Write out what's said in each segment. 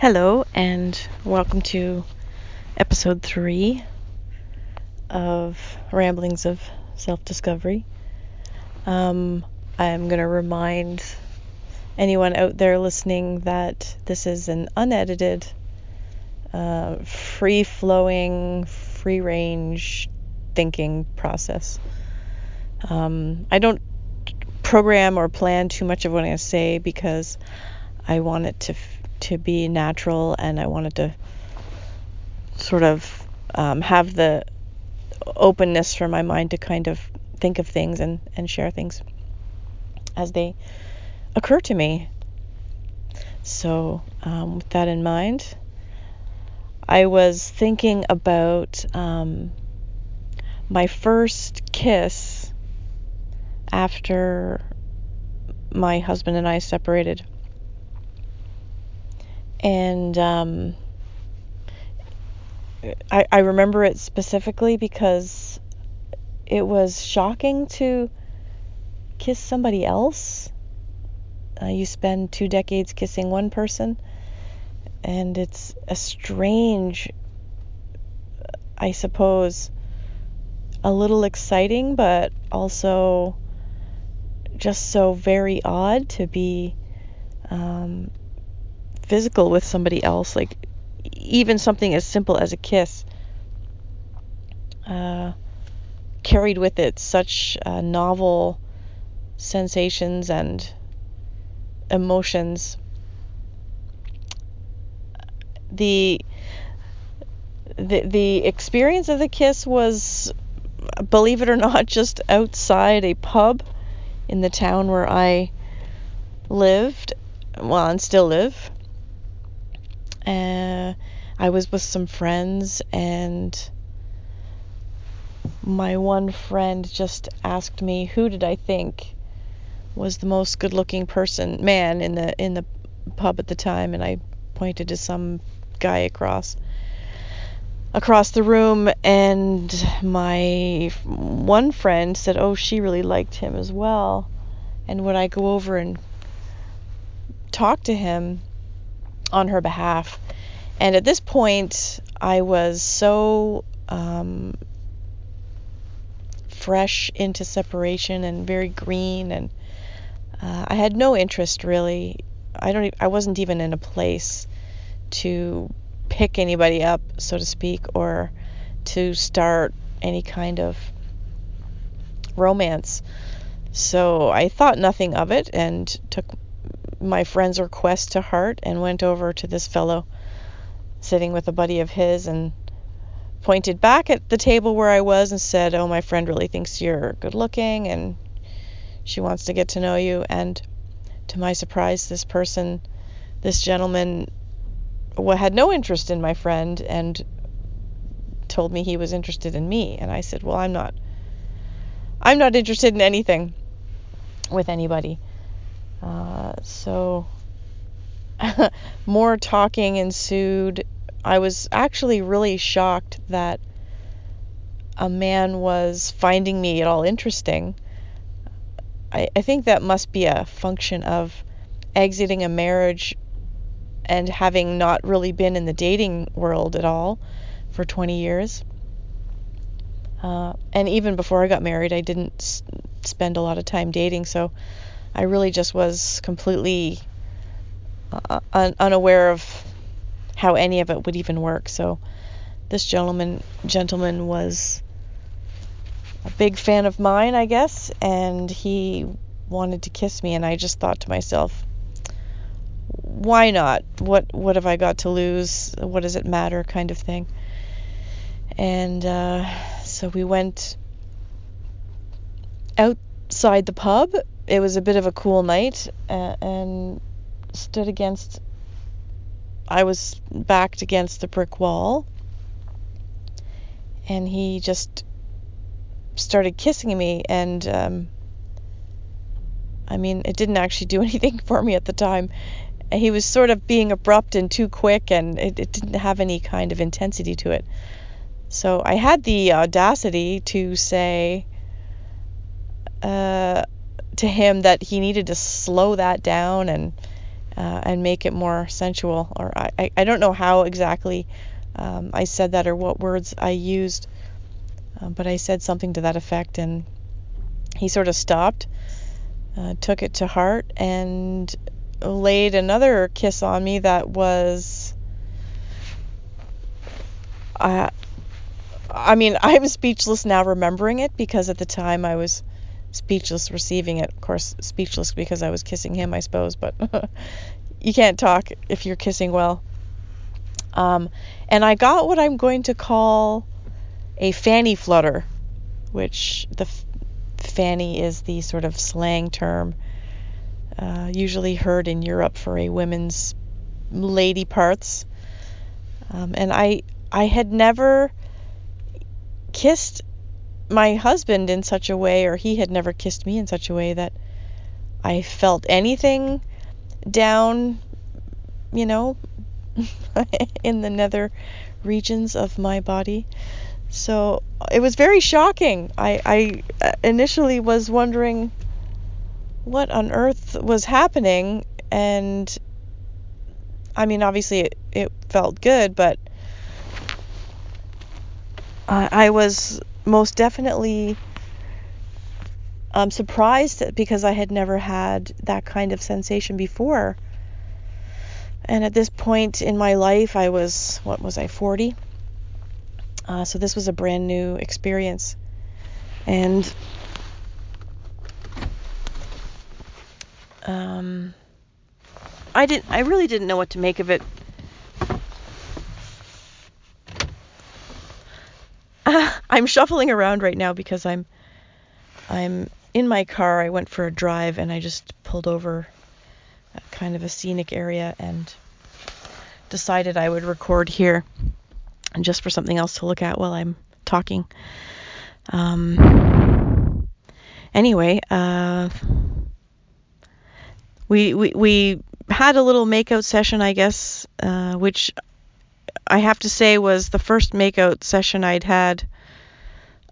Hello, and welcome to episode three of Ramblings of Self Discovery. Um, I'm going to remind anyone out there listening that this is an unedited, uh, free flowing, free range thinking process. Um, I don't program or plan too much of what to say because I want it to to be natural and I wanted to sort of um, have the openness for my mind to kind of think of things and, and share things as they occur to me. So, um, with that in mind, I was thinking about um, my first kiss after my husband and I separated. And um, I, I remember it specifically because it was shocking to kiss somebody else. Uh, you spend two decades kissing one person, and it's a strange, I suppose, a little exciting, but also just so very odd to be um, physical with somebody else. Like, even something as simple as a kiss uh, carried with it such uh, novel sensations and emotions. The the the experience of the kiss was believe it or not just outside a pub in the town where I lived well and still live uh, I was with some friends, and my one friend just asked me who did I think was the most good-looking person man in the in the pub at the time, and I pointed to some guy across across the room, and my one friend said, "Oh, she really liked him as well." And would I go over and talk to him on her behalf? And at this point, I was so um, fresh into separation and very green, and uh, I had no interest really. I don't. I wasn't even in a place to pick anybody up, so to speak, or to start any kind of romance. So I thought nothing of it and took my friend's request to heart and went over to this fellow sitting with a buddy of his and pointed back at the table where I was and said, "Oh, my friend really thinks you're good looking and she wants to get to know you." And to my surprise, this person, this gentleman, had no interest in my friend and told me he was interested in me. And I said, "Well, I'm not. I'm not interested in anything with anybody." Uh, so more talking ensued. I was actually really shocked that a man was finding me at all interesting. I, I think that must be a function of exiting a marriage and having not really been in the dating world at all for 20 years. Uh, and even before I got married, I didn't s- spend a lot of time dating, so I really just was completely uh, un- unaware of how any of it would even work. So this gentleman gentleman was a big fan of mine, I guess, and he wanted to kiss me and I just thought to myself, why not? What what have I got to lose? What does it matter kind of thing. And uh, so we went outside the pub. It was a bit of a cool night and stood against I was backed against the brick wall and he just started kissing me and um, I mean it didn't actually do anything for me at the time. He was sort of being abrupt and too quick and it, it didn't have any kind of intensity to it. So I had the audacity to say uh, to him that he needed to slow that down and uh, and make it more sensual. Or I, I, don't know how exactly um, I said that or what words I used, uh, but I said something to that effect, and he sort of stopped, uh, took it to heart, and laid another kiss on me that was. Uh, I mean, I'm speechless now remembering it because at the time I was speechless receiving it. Of course, speechless because I was kissing him, I suppose, but you can't talk if you're kissing well. Um, and I got what I'm going to call a fanny flutter, which the f- fanny is the sort of slang term uh, usually heard in Europe for a woman's lady parts. Um, and I I had never kissed my husband in such a way, or he had never kissed me in such a way that I felt anything down, you know, in the nether regions of my body. So it was very shocking. I, I uh, initially was wondering what on earth was happening, and I mean, obviously it, it felt good, but I, I was most definitely um, surprised because I had never had that kind of sensation before. And at this point in my life, I was, what was I, 40? Uh, so this was a brand new experience. And um, I didn't, I really didn't know what to make of it. Uh, I'm shuffling around right now because I'm, I'm in my car. I went for a drive and I just pulled over kind of a scenic area and decided I would record here and just for something else to look at while I'm talking. Um, anyway, uh, we, we we had a little makeout session, I guess, uh, which I have to say was the first makeout session I'd had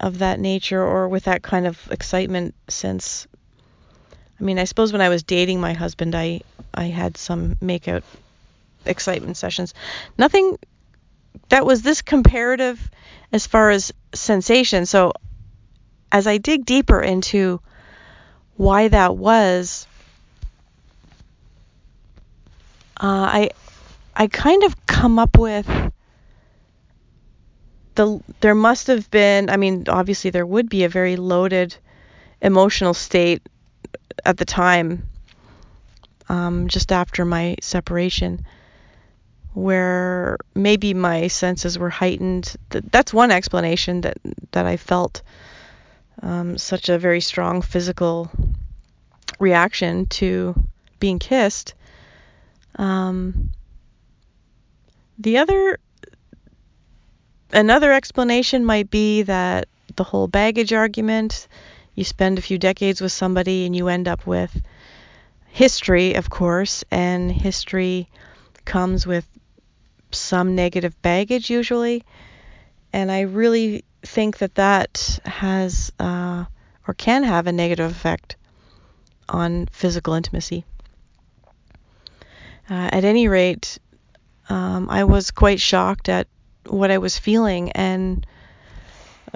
of that nature or with that kind of excitement since I mean, I suppose when I was dating my husband, I I had some makeout excitement sessions. Nothing that was this comparative as far as sensation. So as I dig deeper into why that was, uh, I I kind of come up with the there must have been. I mean, obviously there would be a very loaded emotional state at the time, um, just after my separation, where maybe my senses were heightened. That's one explanation that that I felt um, such a very strong physical reaction to being kissed. Um, the other another explanation might be that the whole baggage argument you spend a few decades with somebody and you end up with history, of course, and history comes with some negative baggage usually. And I really think that that has uh, or can have a negative effect on physical intimacy. Uh, at any rate, um, I was quite shocked at what I was feeling, and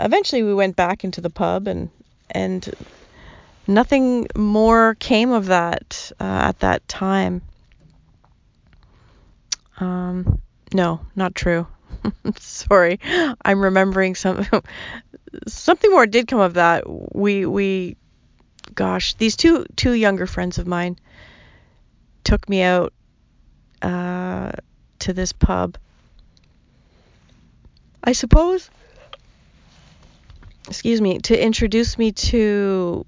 eventually we went back into the pub and and nothing more came of that uh, at that time. Um, no, not true. Sorry, I'm remembering some. something more did come of that. We we, gosh, these two two younger friends of mine took me out uh, to this pub. I suppose excuse me, to introduce me to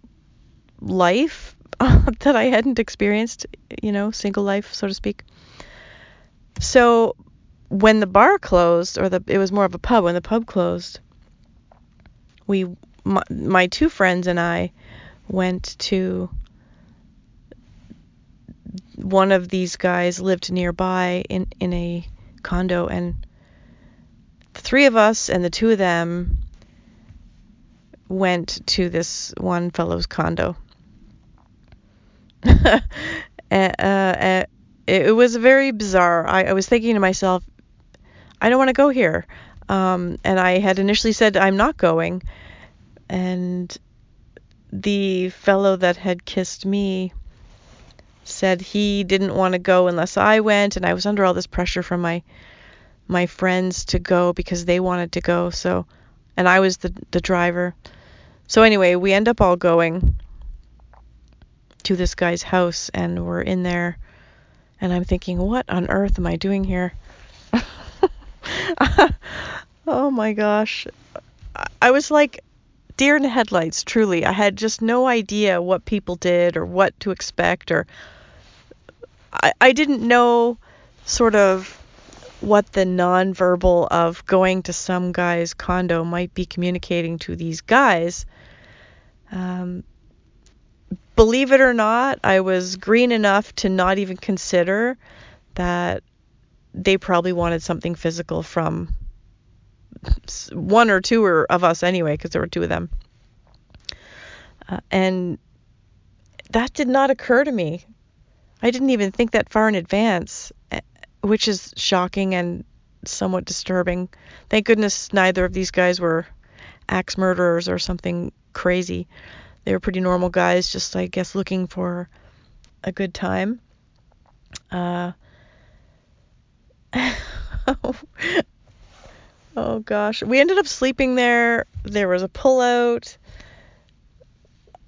life uh, that I hadn't experienced, you know, single life, so to speak. So when the bar closed, or the it was more of a pub, when the pub closed, we my, my two friends and I went to one of these guys lived nearby in in a condo and three of us and the two of them went to this one fellow's condo. uh, uh, it, it was very bizarre. I, I was thinking to myself, I don't want to go here. Um, and I had initially said I'm not going. And the fellow that had kissed me said he didn't want to go unless I went, and I was under all this pressure from my my friends to go because they wanted to go. So, and I was the the driver. So anyway, we end up all going to this guy's house, and we're in there, and I'm thinking, what on earth am I doing here? oh my gosh. I was like deer in the headlights, truly. I had just no idea what people did or what to expect or I, I didn't know sort of what the nonverbal of going to some guy's condo might be communicating to these guys. Um, believe it or not, I was green enough to not even consider that they probably wanted something physical from one or two of us anyway, because there were two of them. Uh, and that did not occur to me. I didn't even think that far in advance, which is shocking and somewhat disturbing. Thank goodness neither of these guys were axe murderers or something crazy. They were pretty normal guys, just I guess looking for a good time. Uh, oh gosh, we ended up sleeping there. There was a pullout.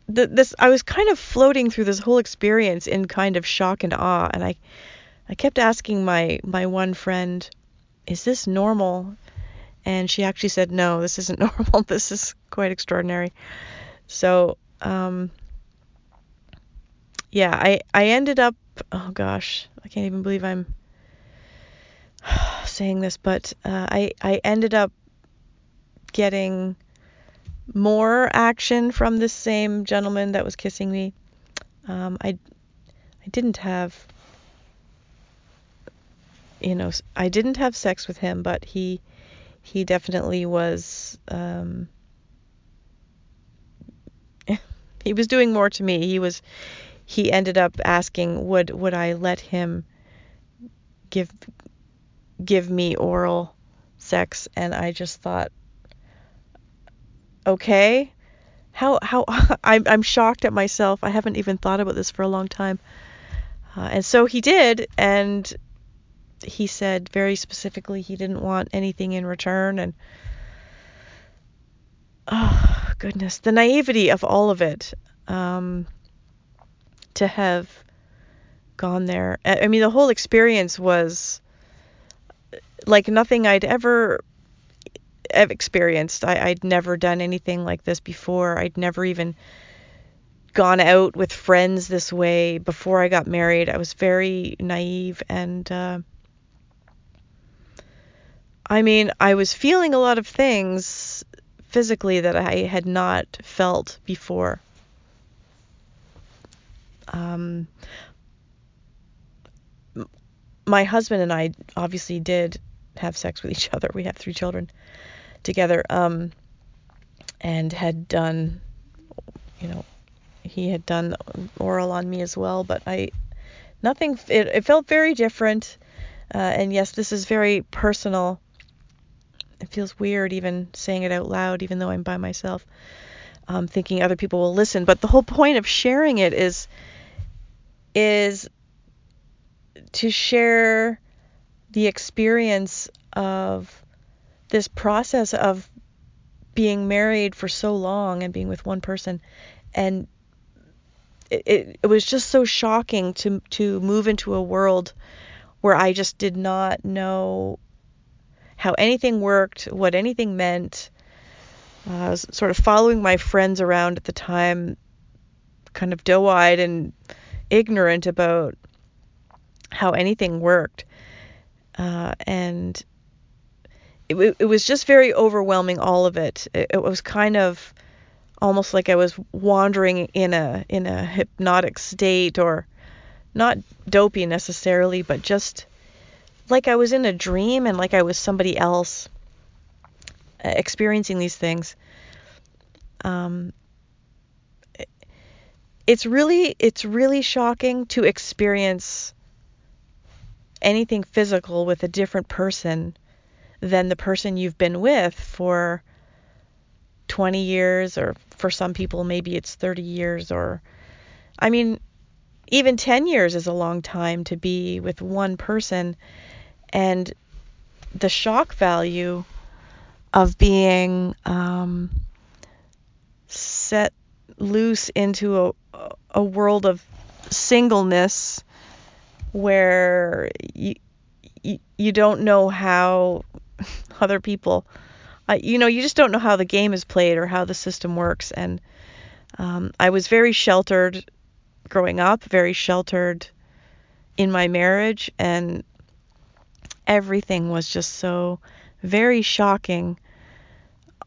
The, this I was kind of floating through this whole experience in kind of shock and awe, and I I kept asking my my one friend, "Is this normal?" And she actually said, "No, this isn't normal. this is quite extraordinary." So, um, yeah, I I ended up. Oh gosh, I can't even believe I'm saying this, but uh, I I ended up getting more action from this same gentleman that was kissing me. Um, I I didn't have you know I didn't have sex with him, but he he definitely was um, he was doing more to me. He was he ended up asking would would I let him give give me oral sex? And I just thought okay how how I'm I'm shocked at myself. I haven't even thought about this for a long time. Uh, and so he did and he said very specifically he didn't want anything in return and oh goodness the naivety of all of it um, to have gone there I mean the whole experience was like nothing I'd ever experienced. I, I'd never done anything like this before. I'd never even gone out with friends this way before I got married. I was very naive and uh, I mean, I was feeling a lot of things physically that I had not felt before. Um, my husband and I obviously did have sex with each other. We have three children together. Um, and had done, you know, he had done oral on me as well, but I, nothing, it, it felt very different. Uh, and yes, this is very personal. It feels weird even saying it out loud, even though I'm by myself, um, thinking other people will listen. But the whole point of sharing it is, is to share the experience of this process of being married for so long and being with one person and it, it, it, was just so shocking to to move into a world where I just did not know how anything worked, what anything meant. Uh, I was sort of following my friends around at the time, kind of doe-eyed and ignorant about how anything worked. Uh, and it, it, was just very overwhelming, all of it. it. It was kind of almost like I was wandering in a in a hypnotic state, or not dopey necessarily, but just like I was in a dream and like I was somebody else uh, experiencing these things. Um, it's really it's really shocking to experience anything physical with a different person than the person you've been with for 20 years, or for some people, maybe it's 30 years, or I mean, even 10 years is a long time to be with one person. And the shock value of being um, set loose into a, a world of singleness where you, you, you don't know how other people, uh, you know, you just don't know how the game is played or how the system works. And um, I was very sheltered growing up, very sheltered in my marriage, and everything was just so very shocking.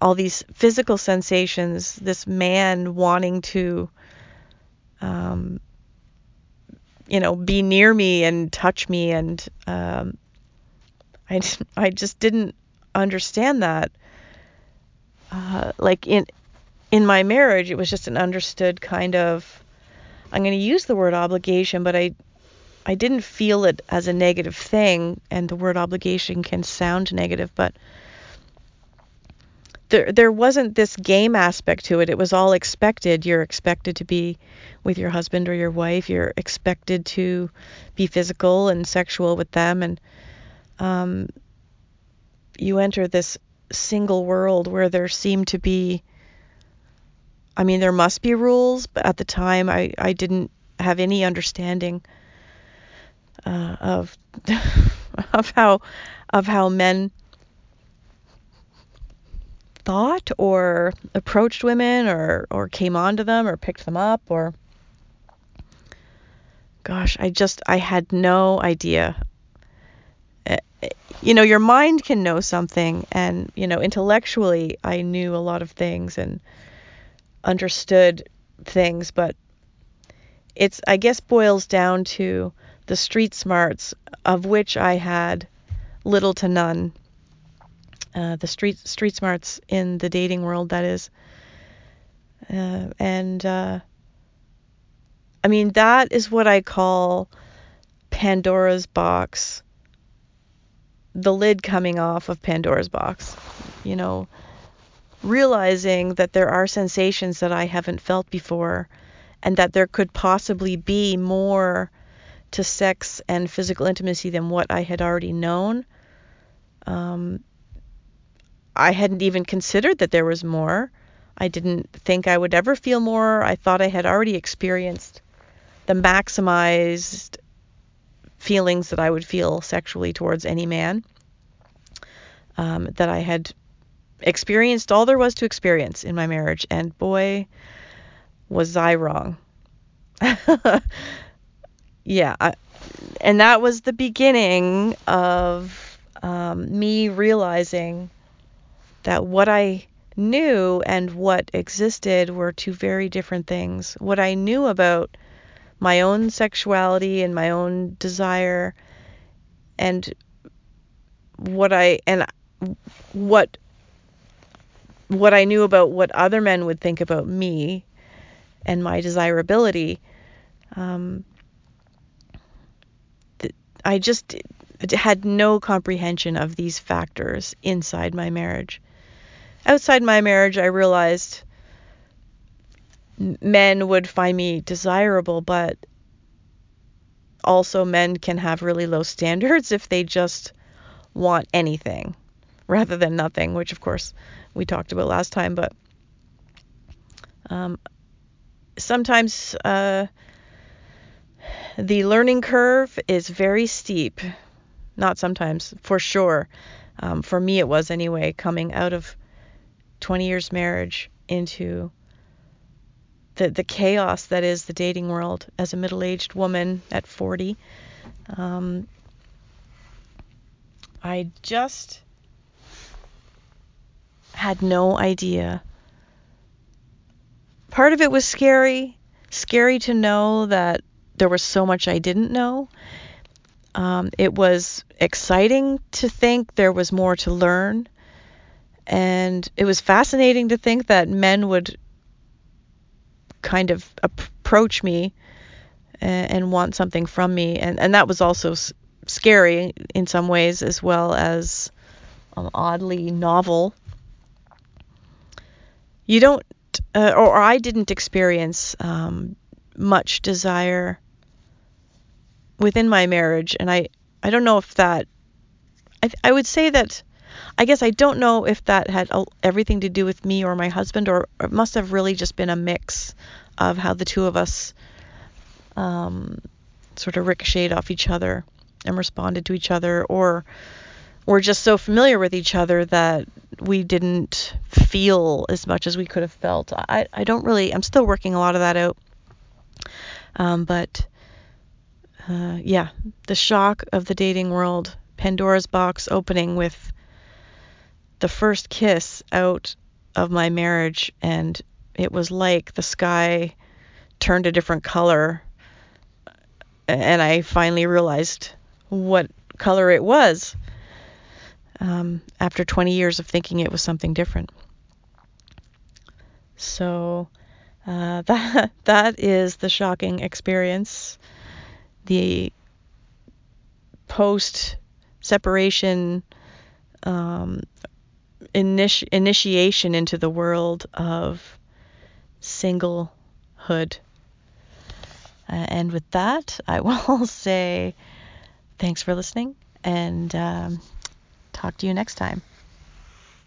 All these physical sensations, this man wanting to, um, you know, be near me and touch me, and um, I, I just didn't understand that. Uh, like in in my marriage, it was just an understood kind of I'm going to use the word obligation, but I I didn't feel it as a negative thing, and the word obligation can sound negative, but there there wasn't this game aspect to it. It was all expected. You're expected to be with your husband or your wife. You're expected to be physical and sexual with them, and um, you enter this single world where there seemed to be I mean, there must be rules, but at the time I, I didn't have any understanding uh, of of how of how men thought or approached women or or came onto them or picked them up or gosh, I just I had no idea. Eh, eh, you know, your mind can know something and, you know, intellectually I knew a lot of things and understood things, but it's I guess boils down to the street smarts of which I had little to none. Uh, the street street smarts in the dating world, that is, uh, and uh, I mean that is what I call Pandora's box. The lid coming off of Pandora's box. You know, realizing that there are sensations that I haven't felt before and that there could possibly be more to sex and physical intimacy than what I had already known. Um, I hadn't even considered that there was more. I didn't think I would ever feel more. I thought I had already experienced the maximized feelings that I would feel sexually towards any man. Um, that I had experienced all there was to experience in my marriage, and boy, was I wrong. yeah, I, and that was the beginning of um, me realizing that what I knew and what existed were two very different things. What I knew about my own sexuality and my own desire and what I and what what I knew about what other men would think about me and my desirability, um, I just had no comprehension of these factors inside my marriage. Outside my marriage, I realized men would find me desirable, but also men can have really low standards if they just want anything rather than nothing, which of course we talked about last time, but um, sometimes uh, the learning curve is very steep. Not sometimes, for sure. Um, for me, it was anyway, coming out of 20 years marriage into the the chaos that is the dating world as a middle-aged woman at 40. Um, I just had no idea. Part of it was scary, scary to know that there was so much I didn't know. Um, it was exciting to think there was more to learn. And it was fascinating to think that men would kind of approach me and, and want something from me. And, and that was also scary in some ways as well as um, oddly novel. You don't, uh, or I didn't experience um, much desire within my marriage, and I, I don't know if that, I, I would say that, I guess I don't know if that had everything to do with me or my husband, or, or it must have really just been a mix of how the two of us um, sort of ricocheted off each other and responded to each other, or we're just so familiar with each other that we didn't feel as much as we could have felt. I, I don't really, I'm still working a lot of that out. Um, but uh, yeah, the shock of the dating world, Pandora's box opening with the first kiss out of my marriage, and it was like the sky turned a different color. And I finally realized what color it was um, after 20 years of thinking it was something different. So uh, that that is the shocking experience. The post separation um, initi- initiation into the world of singlehood. Uh, and with that, I will say thanks for listening and um, talk to you next time.